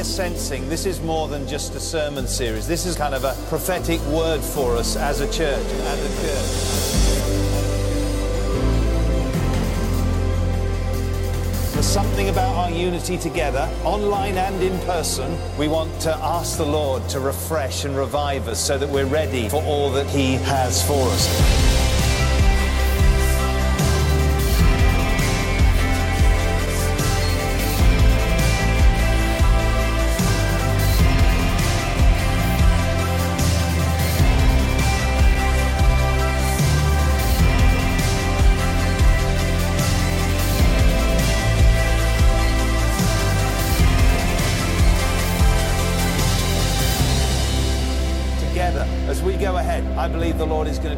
are sensing this is more than just a sermon series. This is kind of a prophetic word for us as a church. As a church. There's something about our unity together, online and in person. We want to ask the Lord to refresh and revive us so that we're ready for all that He has for us.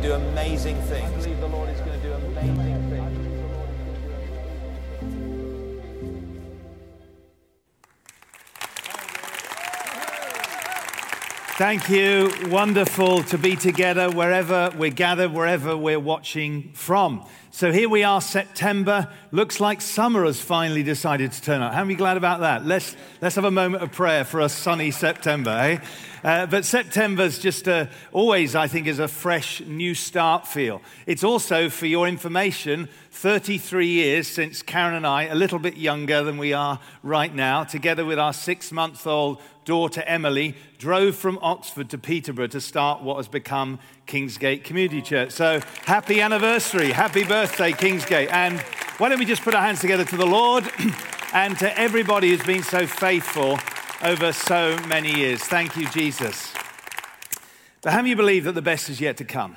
To do amazing things. I believe the Lord is going to do amazing things. Thank you. Wonderful to be together wherever we're gathered, wherever we're watching from. So here we are, September. Looks like summer has finally decided to turn up. How are we glad about that? Let's, let's have a moment of prayer for a sunny September, eh? Uh, but September's just a, always, I think, is a fresh new start feel. It's also, for your information, 33 years since Karen and I, a little bit younger than we are right now, together with our six month old daughter Emily, drove from Oxford to Peterborough to start what has become Kingsgate Community Church. So happy anniversary, happy birthday, Kingsgate. And why don't we just put our hands together to the Lord and to everybody who's been so faithful over so many years. Thank you, Jesus. But how do you believe that the best is yet to come?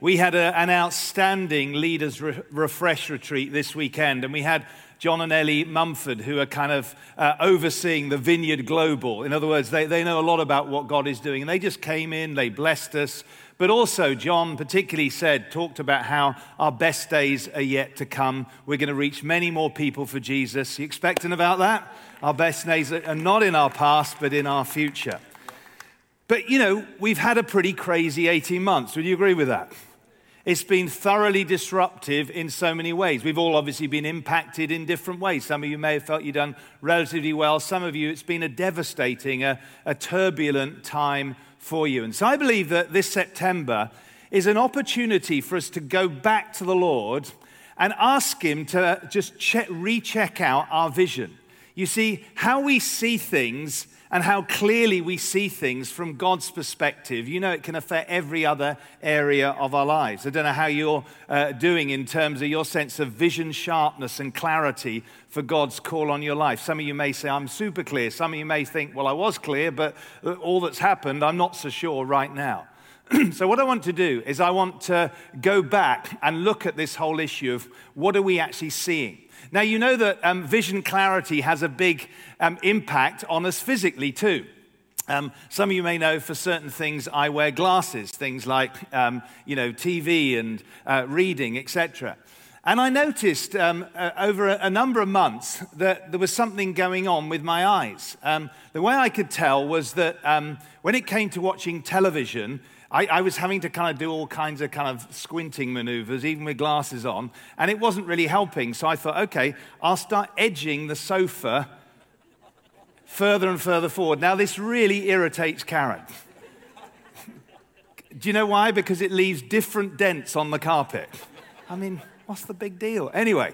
We had a, an outstanding leaders re- refresh retreat this weekend, and we had John and Ellie Mumford, who are kind of uh, overseeing the Vineyard Global. In other words, they, they know a lot about what God is doing. And they just came in, they blessed us. But also, John particularly said, talked about how our best days are yet to come. We're going to reach many more people for Jesus. You expecting about that? Our best days are not in our past, but in our future. But, you know, we've had a pretty crazy 18 months. Would you agree with that? It's been thoroughly disruptive in so many ways. We've all obviously been impacted in different ways. Some of you may have felt you've done relatively well. Some of you, it's been a devastating, a, a turbulent time for you. And so I believe that this September is an opportunity for us to go back to the Lord and ask Him to just check, recheck out our vision. You see, how we see things and how clearly we see things from God's perspective, you know, it can affect every other area of our lives. I don't know how you're uh, doing in terms of your sense of vision, sharpness, and clarity for God's call on your life. Some of you may say, I'm super clear. Some of you may think, well, I was clear, but uh, all that's happened, I'm not so sure right now. so, what I want to do is, I want to go back and look at this whole issue of what are we actually seeing? Now, you know that um, vision clarity has a big um, impact on us physically, too. Um, some of you may know for certain things I wear glasses, things like um, you know TV and uh, reading, etc. And I noticed um, uh, over a, a, number of months that there was something going on with my eyes. Um, the way I could tell was that um, when it came to watching television, I, I, was having to kind of do all kinds of kind of squinting maneuvers, even with glasses on, and it wasn't really helping. So I thought, okay, I'll start edging the sofa further and further forward. Now, this really irritates Karen. Do you know why? Because it leaves different dents on the carpet. I mean, what's the big deal? Anyway,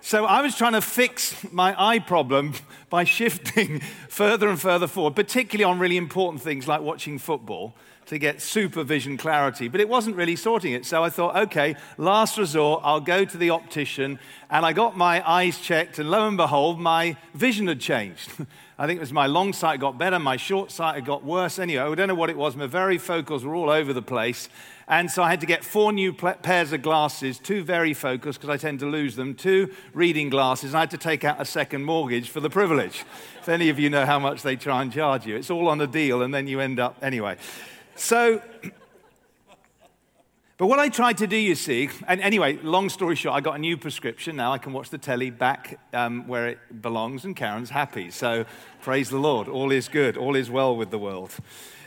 so I was trying to fix my eye problem by shifting further and further forward, particularly on really important things like watching football to get supervision clarity, but it wasn't really sorting it. So I thought, okay, last resort, I'll go to the optician. And I got my eyes checked, and lo and behold, my vision had changed. I think it was my long sight got better, my short sight had got worse. Anyway, I don't know what it was. My varifocals were all over the place. And so I had to get four new pairs of glasses, two varifocals, because I tend to lose them, two reading glasses, I had to take out a second mortgage for the privilege. if any of you know how much they try and charge you, it's all on a deal, and then you end up, anyway. So, but what I tried to do, you see, and anyway, long story short, I got a new prescription. Now I can watch the telly back um, where it belongs, and Karen's happy. So praise the Lord. All is good. All is well with the world.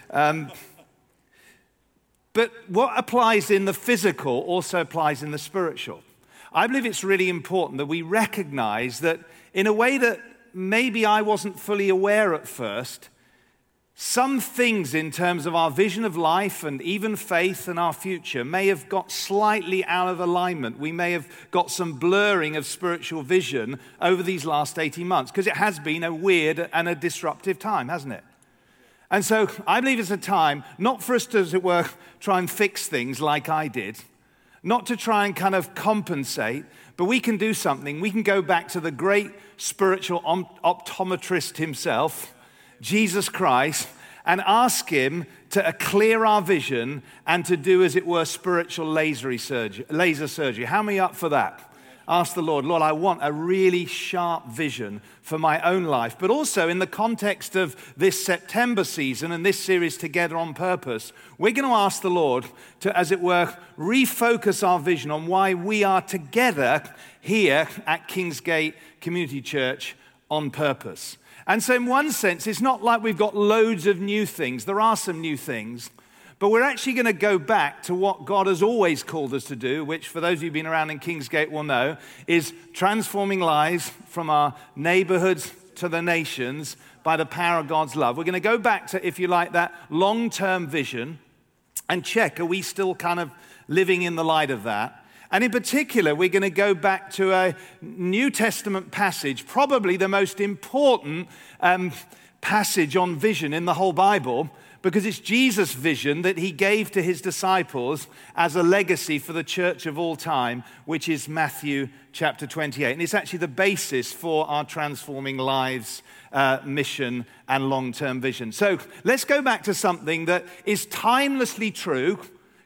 Um, but what applies in the physical also applies in the spiritual. I believe it's really important that we recognize that in a way that maybe I wasn't fully aware at first, some things in terms of our vision of life and even faith and our future may have got slightly out of alignment. We may have got some blurring of spiritual vision over these last 18 months because it has been a weird and a disruptive time, hasn't it? And so I believe it's a time not for us to, as it were, try and fix things like I did, not to try and kind of compensate, but we can do something. We can go back to the great spiritual optometrist himself Jesus Christ and ask Him to clear our vision and to do, as it were, spiritual laser surgery. How many up for that? Ask the Lord, Lord, I want a really sharp vision for my own life, but also in the context of this September season and this series together on purpose, we're going to ask the Lord to, as it were, refocus our vision on why we are together here at Kingsgate Community Church on purpose. And so, in one sense, it's not like we've got loads of new things. There are some new things. But we're actually going to go back to what God has always called us to do, which, for those of you who've been around in Kingsgate will know, is transforming lives from our neighborhoods to the nations by the power of God's love. We're going to go back to, if you like, that long term vision and check are we still kind of living in the light of that? And in particular, we're going to go back to a New Testament passage, probably the most important um, passage on vision in the whole Bible, because it's Jesus' vision that he gave to his disciples as a legacy for the church of all time, which is Matthew chapter 28. And it's actually the basis for our transforming lives. Uh, mission and long term vision. So let's go back to something that is timelessly true,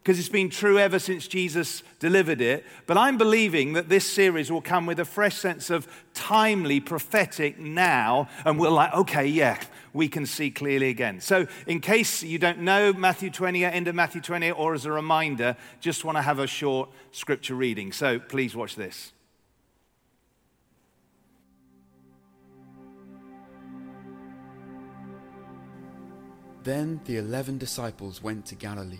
because it's been true ever since Jesus delivered it. But I'm believing that this series will come with a fresh sense of timely, prophetic now, and we're like, okay, yeah, we can see clearly again. So, in case you don't know Matthew 28, end of Matthew 28, or as a reminder, just want to have a short scripture reading. So, please watch this. Then the eleven disciples went to Galilee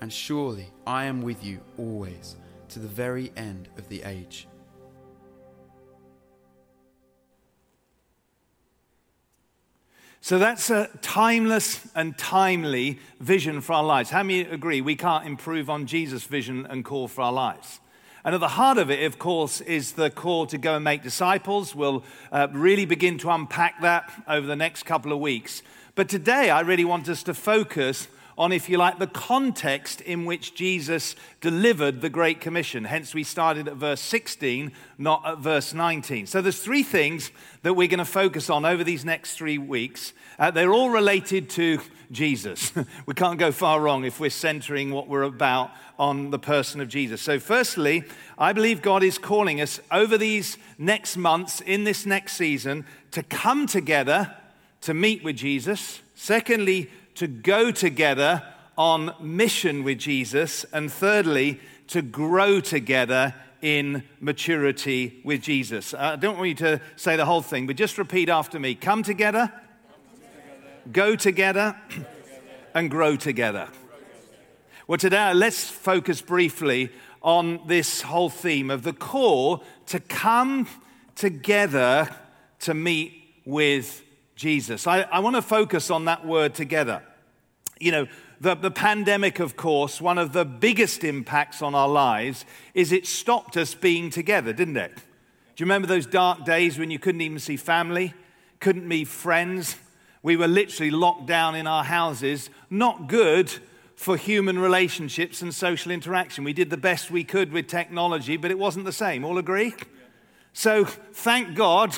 and surely I am with you always to the very end of the age. So that's a timeless and timely vision for our lives. How many agree we can't improve on Jesus' vision and call for our lives? And at the heart of it, of course, is the call to go and make disciples. We'll uh, really begin to unpack that over the next couple of weeks. But today, I really want us to focus on, if you like, the context in which Jesus delivered the Great Commission. Hence, we started at verse 16, not at verse 19. So, there's three things that we're going to focus on over these next three weeks. Uh, they're all related to Jesus. we can't go far wrong if we're centering what we're about on the person of Jesus. So, firstly, I believe God is calling us over these next months, in this next season, to come together to meet with Jesus. Secondly, to go together on mission with Jesus. And thirdly, to grow together in maturity with Jesus. Uh, I don't want you to say the whole thing, but just repeat after me come together, go together, and grow together. Well, today, let's focus briefly on this whole theme of the call to come together to meet with Jesus. I, I want to focus on that word together. You know, the, the pandemic, of course, one of the biggest impacts on our lives is it stopped us being together, didn't it? Do you remember those dark days when you couldn't even see family, couldn't meet friends? We were literally locked down in our houses. Not good for human relationships and social interaction. We did the best we could with technology, but it wasn't the same. All agree? So thank God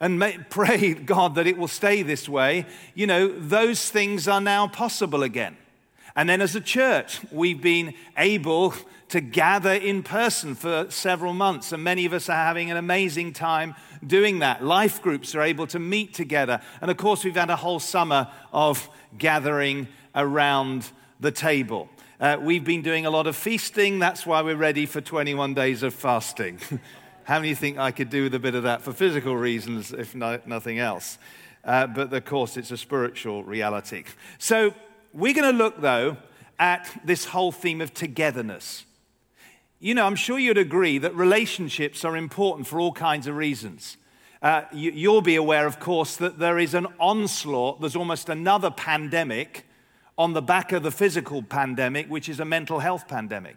and may, pray, God, that it will stay this way, you know, those things are now possible again. And then as a church, we've been able to gather in person for several months. And many of us are having an amazing time doing that. Life groups are able to meet together. And of course, we've had a whole summer of gathering around the table. Uh, we've been doing a lot of feasting. That's why we're ready for 21 days of fasting. How many think I could do with a bit of that for physical reasons, if no, nothing else? Uh, but of course, it's a spiritual reality. So, we're going to look, though, at this whole theme of togetherness. You know, I'm sure you'd agree that relationships are important for all kinds of reasons. Uh, you, will be aware, of course, that there is an onslaught, there's almost another pandemic on the back of the physical pandemic, which is a mental health pandemic.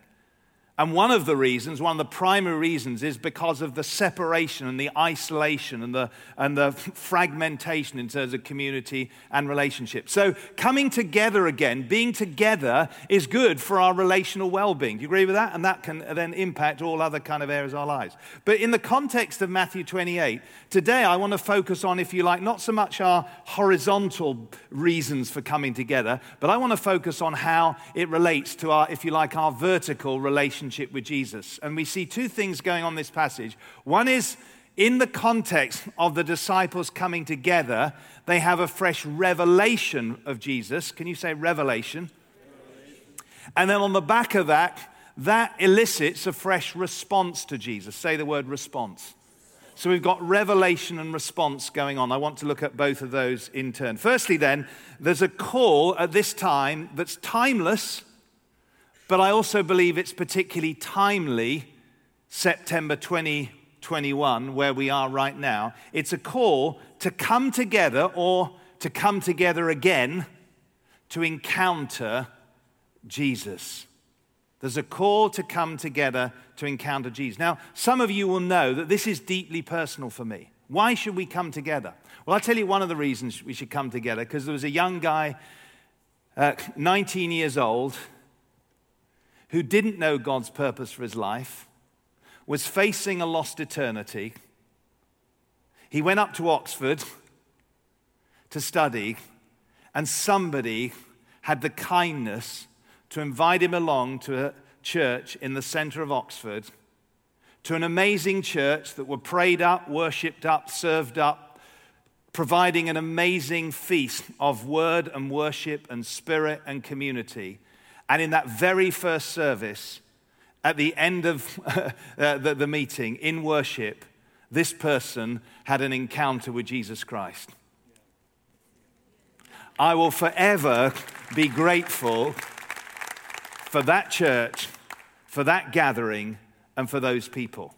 And one of the reasons, one of the primary reasons, is because of the separation and the isolation and the, and the fragmentation in terms of community and relationship. So, coming together again, being together, is good for our relational well being. Do you agree with that? And that can then impact all other kind of areas of our lives. But in the context of Matthew 28, today I want to focus on, if you like, not so much our horizontal reasons for coming together, but I want to focus on how it relates to our, if you like, our vertical relationship relationship with Jesus. And we see two things going on this passage. One is in the context of the disciples coming together, they have a fresh revelation of Jesus. Can you say revelation? revelation? And then on the back of that, that elicits a fresh response to Jesus. Say the word response. So we've got revelation and response going on. I want to look at both of those in turn. Firstly, then, there's a call at this time that's timeless but I also believe it's particularly timely, September 2021, where we are right now. It's a call to come together or to come together again to encounter Jesus. There's a call to come together to encounter Jesus. Now, some of you will know that this is deeply personal for me. Why should we come together? Well, I'll tell you one of the reasons we should come together because there was a young guy, uh, 19 years old, who didn't know God's purpose for his life, was facing a lost eternity. He went up to Oxford to study, and somebody had the kindness to invite him along to a church in the center of Oxford, to an amazing church that were prayed up, worshipped up, served up, providing an amazing feast of word and worship and spirit and community and in that very first service, at the end of uh, the, the meeting in worship, this person had an encounter with Jesus Christ. I will forever be grateful for that church, for that gathering, and for those people.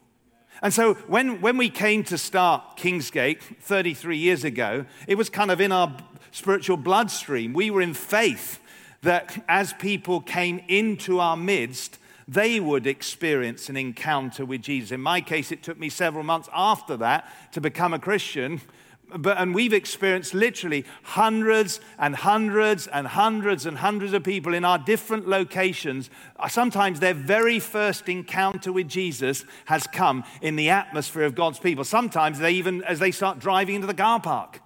And so when, when we came to start Kingsgate 33 years ago, it was kind of in our spiritual bloodstream. We were in faith that as people came into our midst, they would experience an encounter with Jesus. In my case, it took me several months after that to become a Christian. But, and we've experienced literally hundreds and hundreds and hundreds and hundreds of people in our different locations. Sometimes their very first encounter with Jesus has come in the atmosphere of God's people. Sometimes they even, as they start driving into the car park.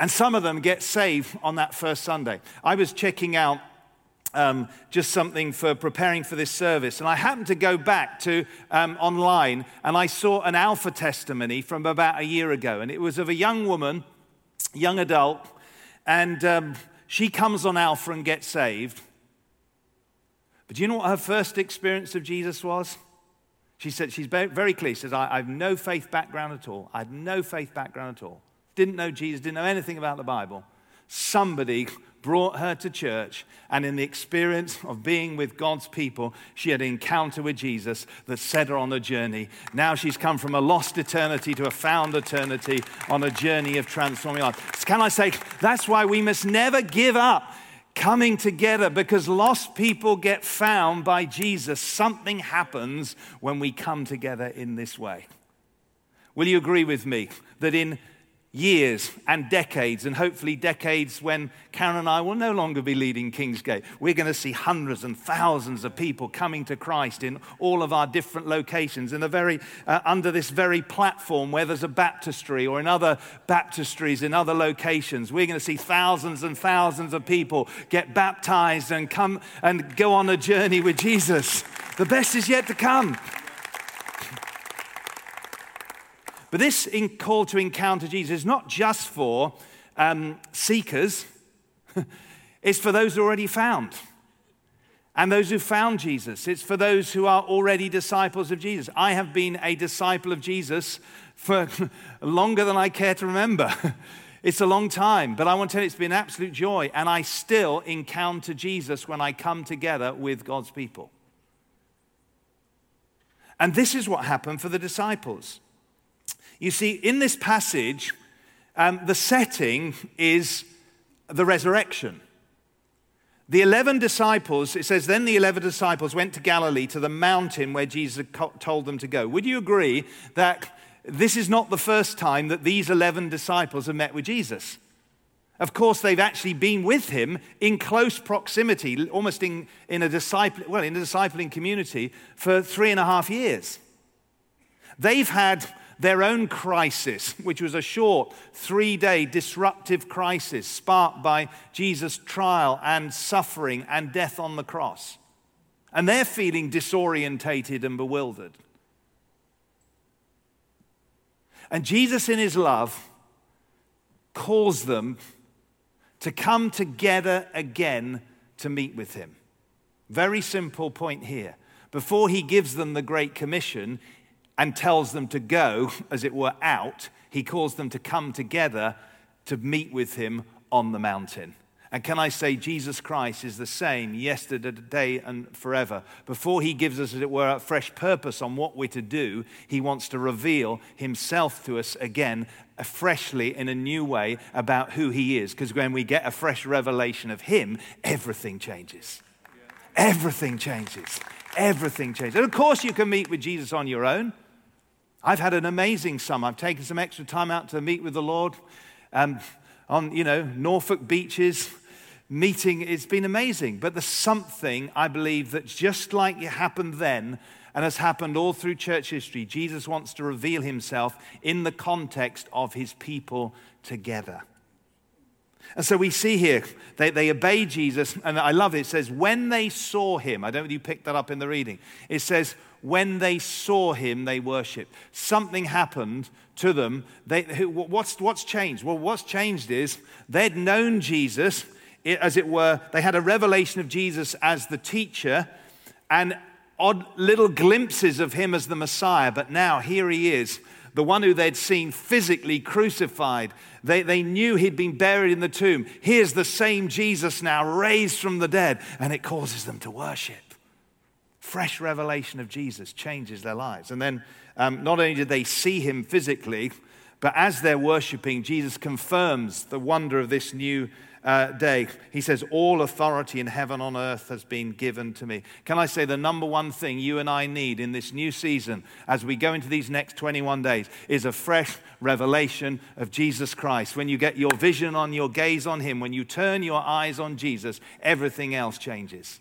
And some of them get saved on that first Sunday. I was checking out um, just something for preparing for this service. And I happened to go back to um, online and I saw an Alpha testimony from about a year ago. And it was of a young woman, young adult, and um, she comes on Alpha and gets saved. But do you know what her first experience of Jesus was? She said, she's very clear. She says, I, I have no faith background at all. I had no faith background at all didn't know Jesus, didn't know anything about the Bible. Somebody brought her to church, and in the experience of being with God's people, she had an encounter with Jesus that set her on a journey. Now she's come from a lost eternity to a found eternity on a journey of transforming life. Can I say, that's why we must never give up coming together because lost people get found by Jesus. Something happens when we come together in this way. Will you agree with me that in years and decades, and hopefully decades when Karen and I will no longer be leading Kingsgate. We're going to see hundreds and thousands of people coming to Christ in all of our different locations, in the very, uh, under this very platform where there's a baptistry or in other baptistries in other locations. We're going to see thousands and thousands of people get baptized and come and go on a journey with Jesus. The best is yet to come. But this call to encounter Jesus is not just for um, seekers, it's for those already found. And those who found Jesus. It's for those who are already disciples of Jesus. I have been a disciple of Jesus for longer than I care to remember. It's a long time, but I want to tell you it's been absolute joy. And I still encounter Jesus when I come together with God's people. And this is what happened for the disciples. You see, in this passage, um, the setting is the resurrection. The 11 disciples, it says, then the 11 disciples went to Galilee to the mountain where Jesus told them to go. Would you agree that this is not the first time that these 11 disciples have met with Jesus? Of course, they've actually been with him in close proximity, almost in, in a disciple, well, in a discipling community for three and a half years. They've had their own crisis, which was a short three day disruptive crisis sparked by Jesus' trial and suffering and death on the cross. And they're feeling disorientated and bewildered. And Jesus, in his love, calls them to come together again to meet with him. Very simple point here. Before he gives them the Great Commission, and tells them to go, as it were, out, he calls them to come together to meet with him on the mountain. And can I say, Jesus Christ is the same yesterday, today, and forever. Before he gives us, as it were, a fresh purpose on what we're to do, he wants to reveal himself to us again, uh, freshly, in a new way, about who he is. Because when we get a fresh revelation of him, everything changes. Everything changes. Everything changes. And of course, you can meet with Jesus on your own. I've had an amazing summer. I've taken some extra time out to meet with the Lord um, on, you know, Norfolk beaches, meeting. It's been amazing. But there's something I believe that just like it happened then and has happened all through church history, Jesus wants to reveal himself in the context of his people together. And so we see here, they, they obey Jesus, and I love it. It says, when they saw him, I don't know if you picked that up in the reading. It says, when they saw him, they worshiped. Something happened to them. They, what's, what's changed? Well, what's changed is they'd known Jesus, as it were, they had a revelation of Jesus as the teacher and odd little glimpses of him as the Messiah. But now here he is the one who they'd seen physically crucified. They, they knew he'd been buried in the tomb. Here's the same Jesus now raised from the dead, and it causes them to worship. Fresh revelation of Jesus changes their lives. And then um, not only did they see him physically, but as they're worshiping, Jesus confirms the wonder of this new uh, day. He says, All authority in heaven on earth has been given to me. Can I say the number one thing you and I need in this new season as we go into these next 21 days is a fresh revelation of Jesus Christ. When you get your vision on, your gaze on Him, when you turn your eyes on Jesus, everything else changes.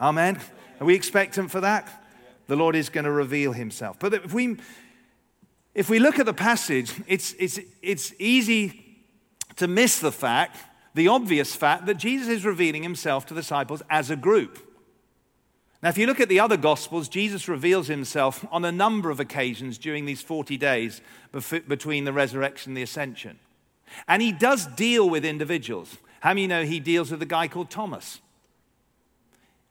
Amen? Are we expectant for that? The Lord is going to reveal Himself. But if we if we look at the passage, it's, it's, it's easy to miss the fact the obvious fact that Jesus is revealing himself to the disciples as a group. Now, if you look at the other Gospels, Jesus reveals himself on a number of occasions during these 40 days between the resurrection and the ascension. And he does deal with individuals. How many know he deals with a guy called Thomas?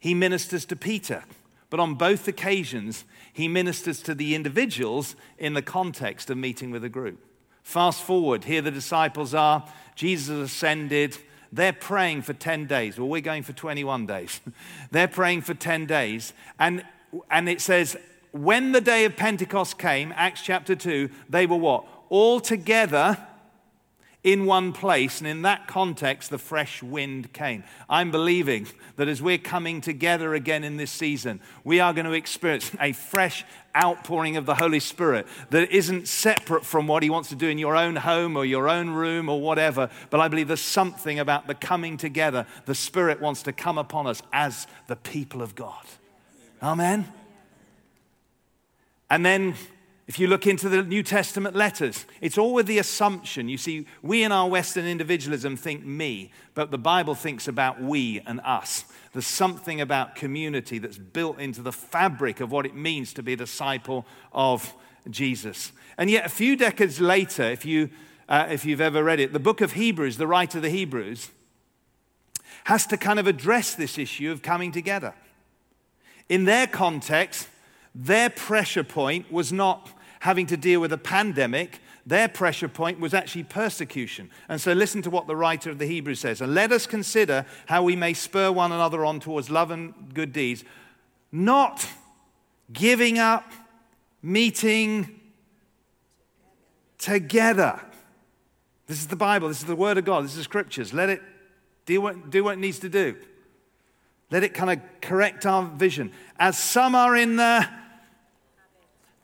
He ministers to Peter, but on both occasions, he ministers to the individuals in the context of meeting with a group. Fast forward, here the disciples are. Jesus ascended. They're praying for 10 days. Well, we're going for 21 days. They're praying for 10 days. And, and it says, when the day of Pentecost came, Acts chapter 2, they were what? All together in one place, and in that context, the fresh wind came. I'm believing that as we're coming together again in this season, we are going to experience a fresh outpouring of the Holy Spirit that isn't separate from what He wants to do in your own home or your own room or whatever. But I believe there's something about the coming together. The Spirit wants to come upon us as the people of God. Amen. And then if you look into the New Testament letters, it's all with the assumption. You see, we in our Western individualism think me, but the Bible thinks about we and us. There's something about community that's built into the fabric of what it means to be a disciple of Jesus. And yet, a few decades later, if, you, uh, if you've ever read it, the book of Hebrews, the writer of the Hebrews, has to kind of address this issue of coming together. In their context, their pressure point was not having to deal with a pandemic, their pressure point was actually persecution. And so listen to what the writer of the Hebrews says. And let us consider how we may spur one another on towards love and good deeds, not giving up, meeting together. This is the Bible, this is the Word of God, this is the scriptures. Let it do what, do what it needs to do. Let it kind of correct our vision. As some are in the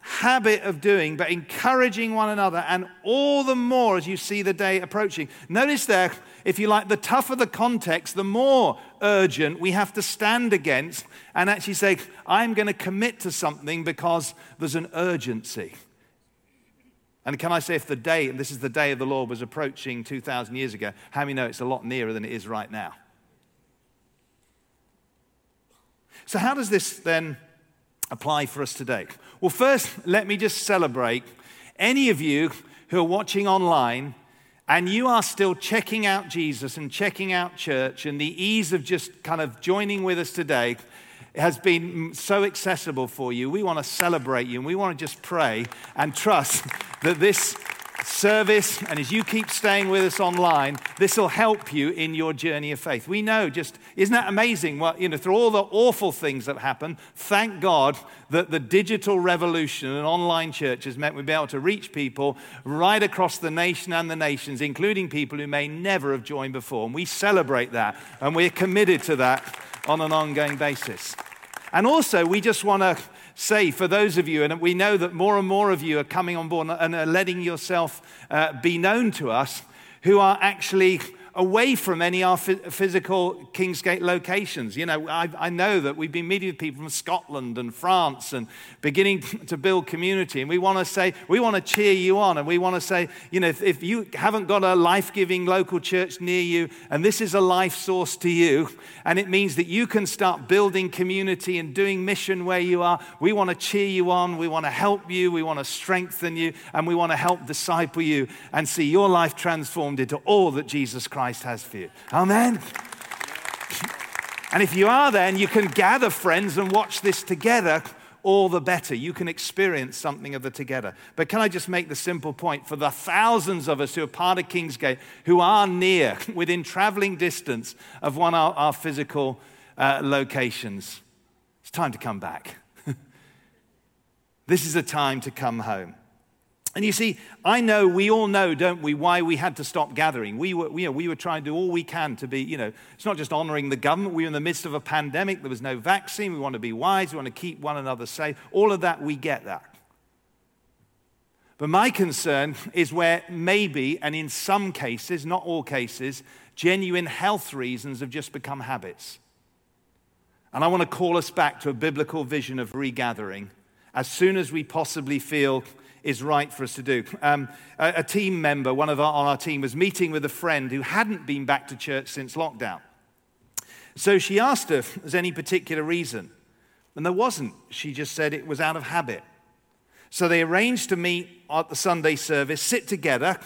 habit of doing, but encouraging one another, and all the more as you see the day approaching. Notice there, if you like, the tougher the context, the more urgent we have to stand against and actually say, I'm going to commit to something because there's an urgency. And can I say, if the day, and this is the day of the Lord, was approaching 2,000 years ago, how many know it's a lot nearer than it is right now? So, how does this then apply for us today? Well, first, let me just celebrate any of you who are watching online and you are still checking out Jesus and checking out church, and the ease of just kind of joining with us today has been so accessible for you. We want to celebrate you and we want to just pray and trust that this service, and as you keep staying with us online, this will help you in your journey of faith. We know just, isn't that amazing? Well, you know, through all the awful things that happen, thank God that the digital revolution and online church has meant we've been able to reach people right across the nation and the nations, including people who may never have joined before. And we celebrate that, and we're committed to that on an ongoing basis. And also, we just want to say for those of you, and we know that more and more of you are coming on board and are letting yourself uh, be known to us, who are actually away from any of our physical Kingsgate locations. You know, I, I, know that we've been meeting with people from Scotland and France and beginning to build community. And we want to say, we want to cheer you on. And we want to say, you know, if, if you haven't got a life giving local church near you, and this is a life source to you, and it means that you can start building community and doing mission where you are, we want to cheer you on. We want to help you. We want to strengthen you. And we want to help disciple you and see your life transformed into all that Jesus Christ Christ has for you. Amen. And if you are there and you can gather friends and watch this together, all the better. You can experience something of the together. But can I just make the simple point for the thousands of us who are part of Kingsgate, who are near, within traveling distance of one of our, physical uh, locations? It's time to come back. this is a time to come home. And you see, I know, we all know, don't we, why we had to stop gathering. We were, you know, we were trying to do all we can to be, you know, it's not just honoring the government. We were in the midst of a pandemic. There was no vaccine. We want to be wise. We want to keep one another safe. All of that, we get that. But my concern is where maybe, and in some cases, not all cases, genuine health reasons have just become habits. And I want to call us back to a biblical vision of regathering as soon as we possibly feel is right for us to do. Um, a, a, team member, one of our, on our team, was meeting with a friend who hadn't been back to church since lockdown. So she asked her if there's any particular reason. And there wasn't. She just said it was out of habit. So they arranged to meet at the Sunday service, sit together,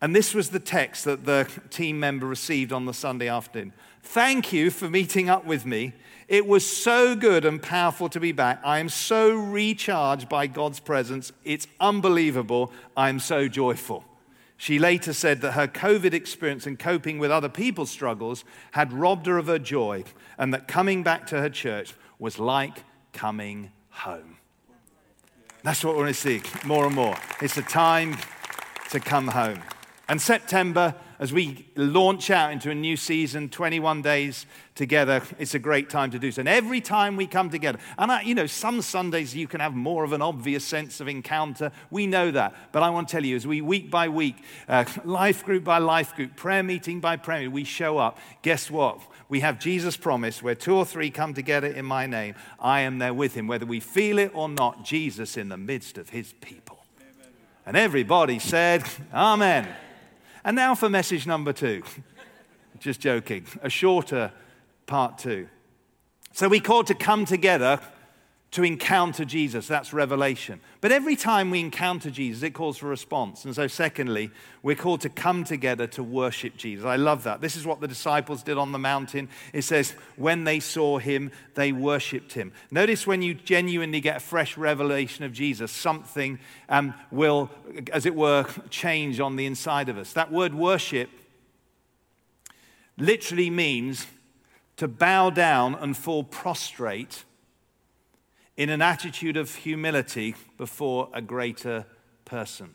and this was the text that the team member received on the Sunday afternoon. Thank you for meeting up with me. It was so good and powerful to be back. I am so recharged by God's presence. It's unbelievable. I'm so joyful. She later said that her COVID experience and coping with other people's struggles had robbed her of her joy, and that coming back to her church was like coming home. That's what we want to see more and more. It's a time to come home. And September, as we launch out into a new season, 21 days together, it's a great time to do so. And every time we come together, and I, you know, some Sundays you can have more of an obvious sense of encounter. We know that. But I want to tell you, as we week by week, uh, life group by life group, prayer meeting by prayer meeting, we show up. Guess what? We have Jesus' promise where two or three come together in my name, I am there with him. Whether we feel it or not, Jesus in the midst of his people. And everybody said, Amen. And now for message number two. Just joking, a shorter part two. So we called to come together to encounter Jesus. That's revelation. But every time we encounter Jesus, it calls for response. And so, secondly, we're called to come together to worship Jesus. I love that. This is what the disciples did on the mountain. It says, when they saw him, they worshiped him. Notice when you genuinely get a fresh revelation of Jesus, something um, will, as it were, change on the inside of us. That word worship literally means to bow down and fall prostrate in an attitude of humility before a greater person.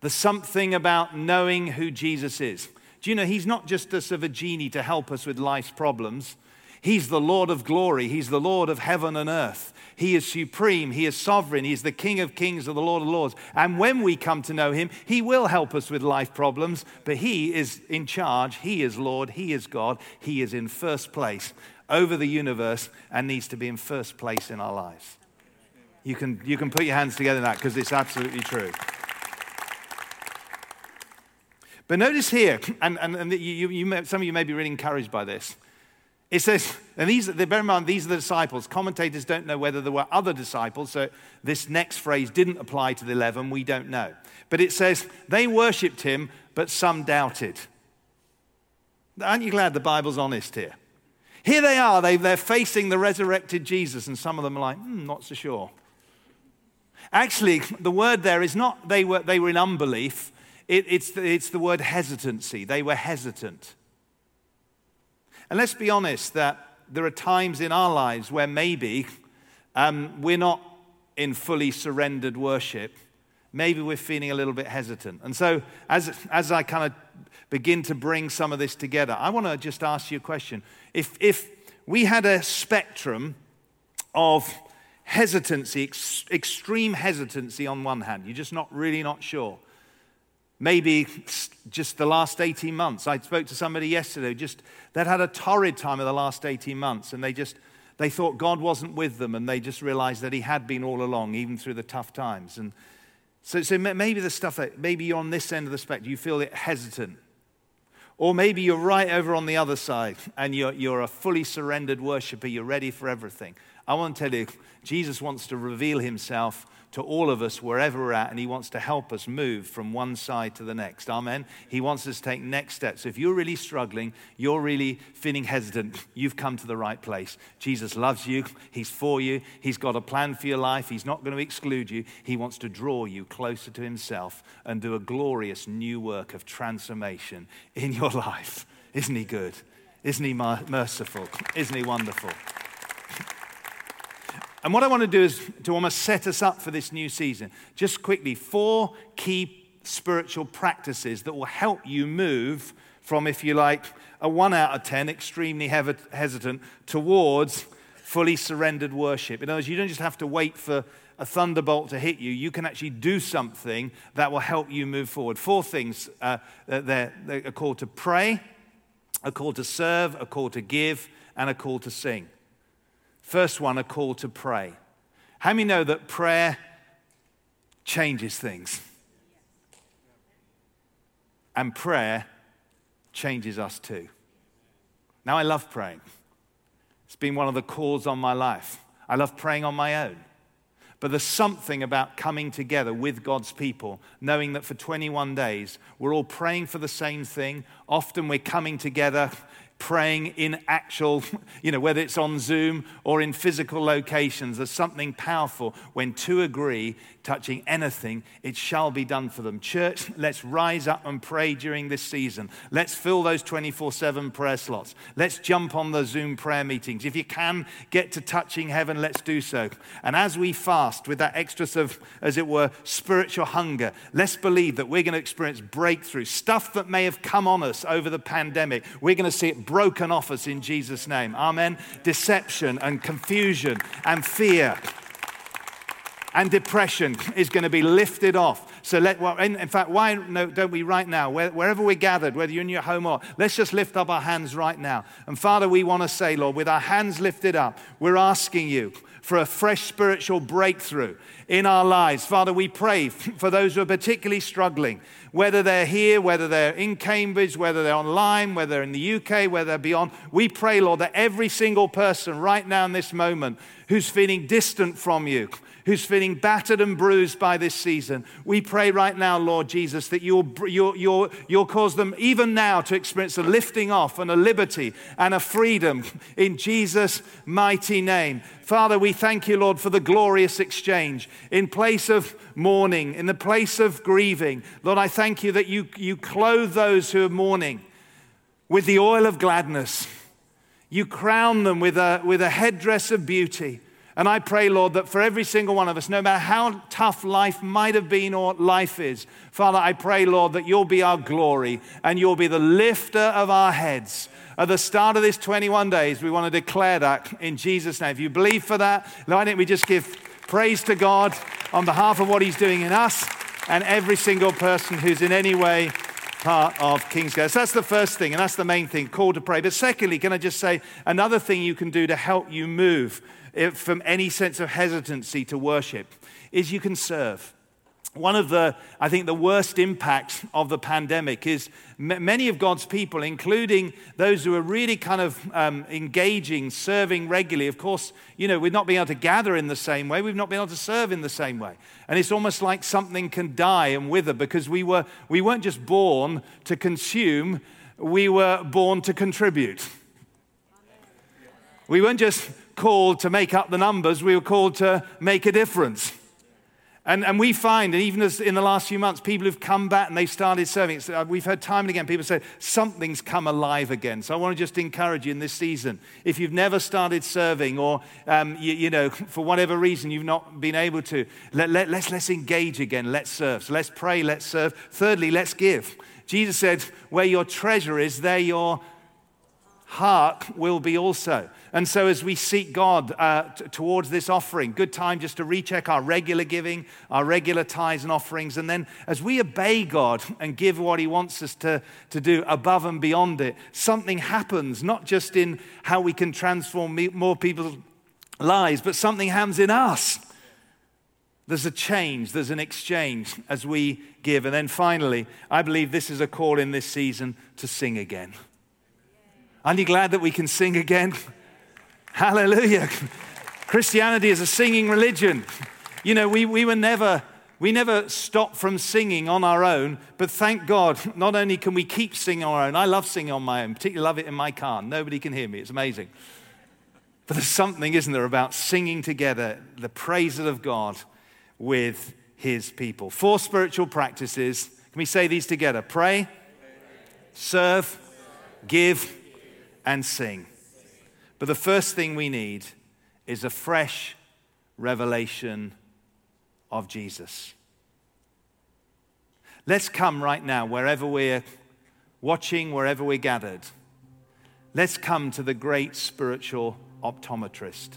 There's something about knowing who Jesus is. Do you know, he's not just a sort of a genie to help us with life's problems. He's the Lord of glory. He's the Lord of heaven and earth. He is supreme. He is sovereign. He's the King of kings and the Lord of lords. And when we come to know him, he will help us with life problems, but he is in charge. He is Lord. He is God. He is in first place over the universe and needs to be in first place in our lives. You can, you can put your hands together in that because it's absolutely true. But notice here, and, and, and you, you may, some of you may be really encouraged by this. It says, and these, bear in mind, these are the disciples. Commentators don't know whether there were other disciples, so this next phrase didn't apply to the 11, we don't know. But it says, they worshipped him, but some doubted. Aren't you glad the Bible's honest here? Here they are, they, they're facing the resurrected Jesus, and some of them are like, hmm, not so sure. Actually, the word there is not they were, they were in unbelief, it, it's, the, it's the word hesitancy. They were hesitant. And let's be honest that there are times in our lives where maybe um, we're not in fully surrendered worship. Maybe we're feeling a little bit hesitant. And so, as, as I kind of begin to bring some of this together, I want to just ask you a question. If, if we had a spectrum of hesitancy, ex- extreme hesitancy on one hand, you're just not really not sure. Maybe just the last 18 months. I spoke to somebody yesterday, just that had a torrid time of the last 18 months, and they just they thought God wasn't with them, and they just realized that He had been all along, even through the tough times. And so, so maybe the stuff that maybe you're on this end of the spectrum, you feel it hesitant. Or maybe you're right over on the other side and you're, you're a fully surrendered worshiper, you're ready for everything. I want to tell you, Jesus wants to reveal himself to all of us wherever we're at, and He wants to help us move from one side to the next. Amen. He wants us to take next steps. If you're really struggling, you're really feeling hesitant, you've come to the right place. Jesus loves you, He's for you, He's got a plan for your life, He's not going to exclude you. He wants to draw you closer to Himself and do a glorious new work of transformation in your life. Isn't He good? Isn't He merciful? Isn't He wonderful? And what I want to do is to almost set us up for this new season. Just quickly, four key spiritual practices that will help you move from, if you like, a one out of 10, extremely hesitant, towards fully surrendered worship. In other words, you don't just have to wait for a thunderbolt to hit you, you can actually do something that will help you move forward. Four things uh, they're, they're a call to pray, a call to serve, a call to give, and a call to sing. First one, a call to pray. How many know that prayer changes things? And prayer changes us too. Now, I love praying. It's been one of the calls on my life. I love praying on my own. But there's something about coming together with God's people, knowing that for 21 days we're all praying for the same thing. Often we're coming together praying in actual, you know, whether it's on Zoom or in physical locations. There's something powerful when two agree touching anything, it shall be done for them. Church, let's rise up and pray during this season. Let's fill those 24 7 prayer slots. Let's jump on the Zoom prayer meetings. If you can get to touching heaven, let's do so. And as we fast with that extra of, as it were, spiritual hunger, let's believe that we're going to experience breakthrough. Stuff that may have come on us over the pandemic, we're going to see it broken off us in Jesus' name. Amen. Deception and confusion and fear and depression is going to be lifted off. So let, well, in, in, fact, why don't we right now, where, wherever we're gathered, whether you're in your home or, let's just lift up our hands right now. And Father, we want to say, Lord, with our hands lifted up, we're asking you for a fresh spiritual breakthrough in our lives. Father, we pray for those who are particularly struggling, whether they're here, whether they're in Cambridge, whether they're online, whether they're in the UK, whether they're beyond. We pray, Lord, that every single person right now in this moment who's feeling distant from you, who's feeling battered and bruised by this season, we pray right now, Lord Jesus, that you'll, you'll, you'll, you'll cause them even now to experience a lifting off and a liberty and a freedom in Jesus' mighty name. Father, we thank you, Lord, for the glorious exchange. In place of mourning, in the place of grieving, Lord, I thank you that you, you clothe those who are mourning with the oil of gladness. You crown them with a, with a headdress of beauty. And I pray, Lord, that for every single one of us, no matter how tough life might have been or life is, Father, I pray, Lord, that you'll be our glory and you'll be the lifter of our heads. At the start of this 21 days, we want to declare that in Jesus' name. If you believe for that, why don't we just give praise to God on behalf of what He's doing in us and every single person who's in any way part of Kingsgate. So that's the first thing, and that's the main thing, call to pray. But secondly, can I just say another thing you can do to help you move from any sense of hesitancy to worship is you can serve. One of the, I think, the worst impacts of the pandemic is m- many of God's people, including those who are really kind of um, engaging, serving regularly. Of course, you know, we've not been able to gather in the same way. We've not been able to serve in the same way. And it's almost like something can die and wither because we, were, we weren't just born to consume, we were born to contribute. We weren't just called to make up the numbers, we were called to make a difference. And, and we find, and even as in the last few months, people who've come back and they've started serving, uh, we've heard time and again people say, something's come alive again. So I want to just encourage you in this season. If you've never started serving, or, um, you, you, know, for whatever reason you've not been able to, let, let, let's, let's engage again. Let's serve. So let's pray, let's serve. Thirdly, let's give. Jesus said, where your treasure is, there your heart will be also. And so, as we seek God uh, t- towards this offering, good time just to recheck our regular giving, our regular tithes and offerings. And then, as we obey God and give what He wants us to, to do above and beyond it, something happens, not just in how we can transform me- more people's lives, but something happens in us. There's a change, there's an exchange as we give. And then finally, I believe this is a call in this season to sing again. Aren't you glad that we can sing again? Hallelujah. Christianity is a singing religion. You know, we, we were never, we never stopped from singing on our own, but thank God, not only can we keep singing on our own, I love singing on my own, particularly love it in my car. Nobody can hear me, it's amazing. But there's something, isn't there, about singing together the praises of God with his people. Four spiritual practices. Can we say these together? Pray, serve, give, and sing. But the first thing we need is a fresh revelation of Jesus. Let's come right now, wherever we're watching, wherever we're gathered. Let's come to the great spiritual optometrist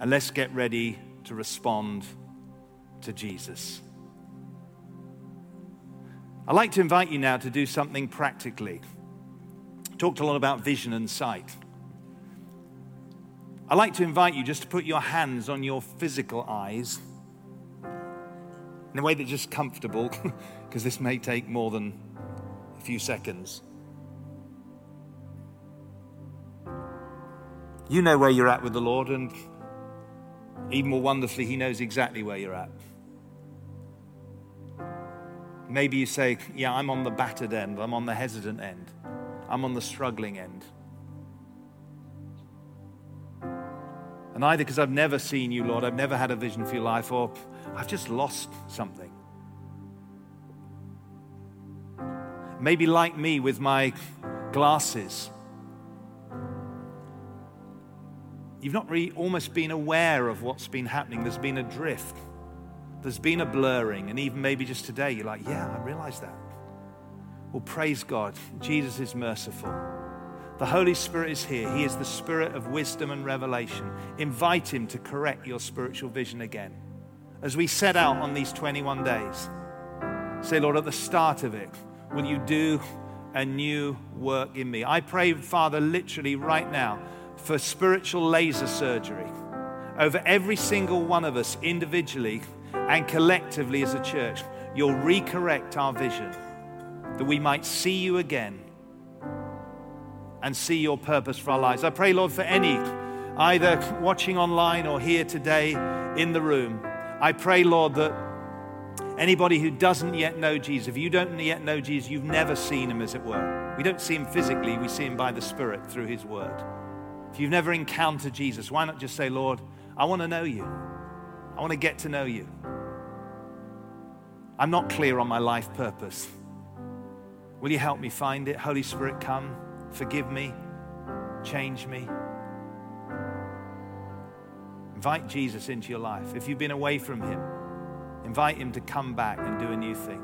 and let's get ready to respond to Jesus. I'd like to invite you now to do something practically. Talked a lot about vision and sight. I'd like to invite you just to put your hands on your physical eyes in a way that's just comfortable, because this may take more than a few seconds. You know where you're at with the Lord, and even more wonderfully, He knows exactly where you're at. Maybe you say, Yeah, I'm on the battered end, I'm on the hesitant end. I'm on the struggling end. And either because I've never seen you, Lord, I've never had a vision for your life, or I've just lost something. Maybe like me with my glasses. You've not really almost been aware of what's been happening. There's been a drift, there's been a blurring, and even maybe just today, you're like, yeah, I realize that. Well, praise God. Jesus is merciful. The Holy Spirit is here. He is the Spirit of wisdom and revelation. Invite Him to correct your spiritual vision again. As we set out on these 21 days, say, Lord, at the start of it, will you do a new work in me? I pray, Father, literally right now for spiritual laser surgery over every single one of us individually and collectively as a church. You'll recorrect our vision that we might see you again and see your purpose for our lives. I pray, Lord, for any either watching online or here today in the room. I pray, Lord, that anybody who doesn't yet know Jesus, if you don't yet know Jesus, you've never seen him, as it were. We don't see him physically, we see him by the Spirit through his word. If you've never encountered Jesus, why not just say, Lord, I want to know you. I want to get to know you. I'm not clear on my life purpose. Will you help me find it? Holy Spirit, come forgive me, change me. Invite Jesus into your life. If you've been away from Him, invite Him to come back and do a new thing.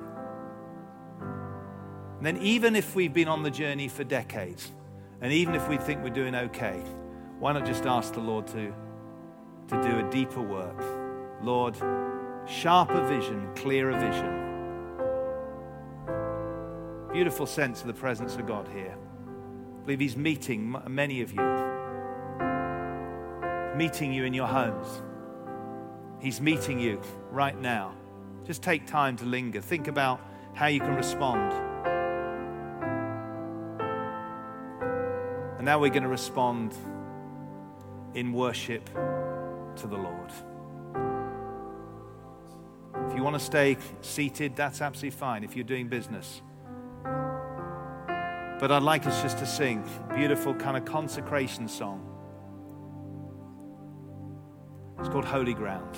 And then, even if we've been on the journey for decades, and even if we think we're doing okay, why not just ask the Lord to, to do a deeper work? Lord, sharper vision, clearer vision. Beautiful sense of the presence of God here. I believe He's meeting many of you, meeting you in your homes. He's meeting you right now. Just take time to linger. Think about how you can respond. And now we're going to respond in worship to the Lord. If you want to stay seated, that's absolutely fine if you're doing business. But I'd like us just to sing a beautiful kind of consecration song. It's called Holy Ground.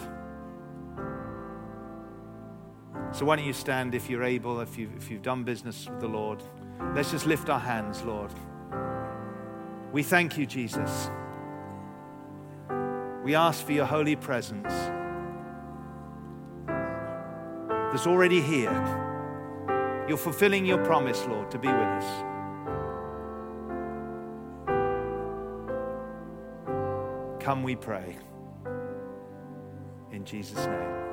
So why don't you stand if you're able, if you've, if you've done business with the Lord. Let's just lift our hands, Lord. We thank you, Jesus. We ask for your holy presence that's already here. You're fulfilling your promise, Lord, to be with us. Come, we pray. In Jesus' name.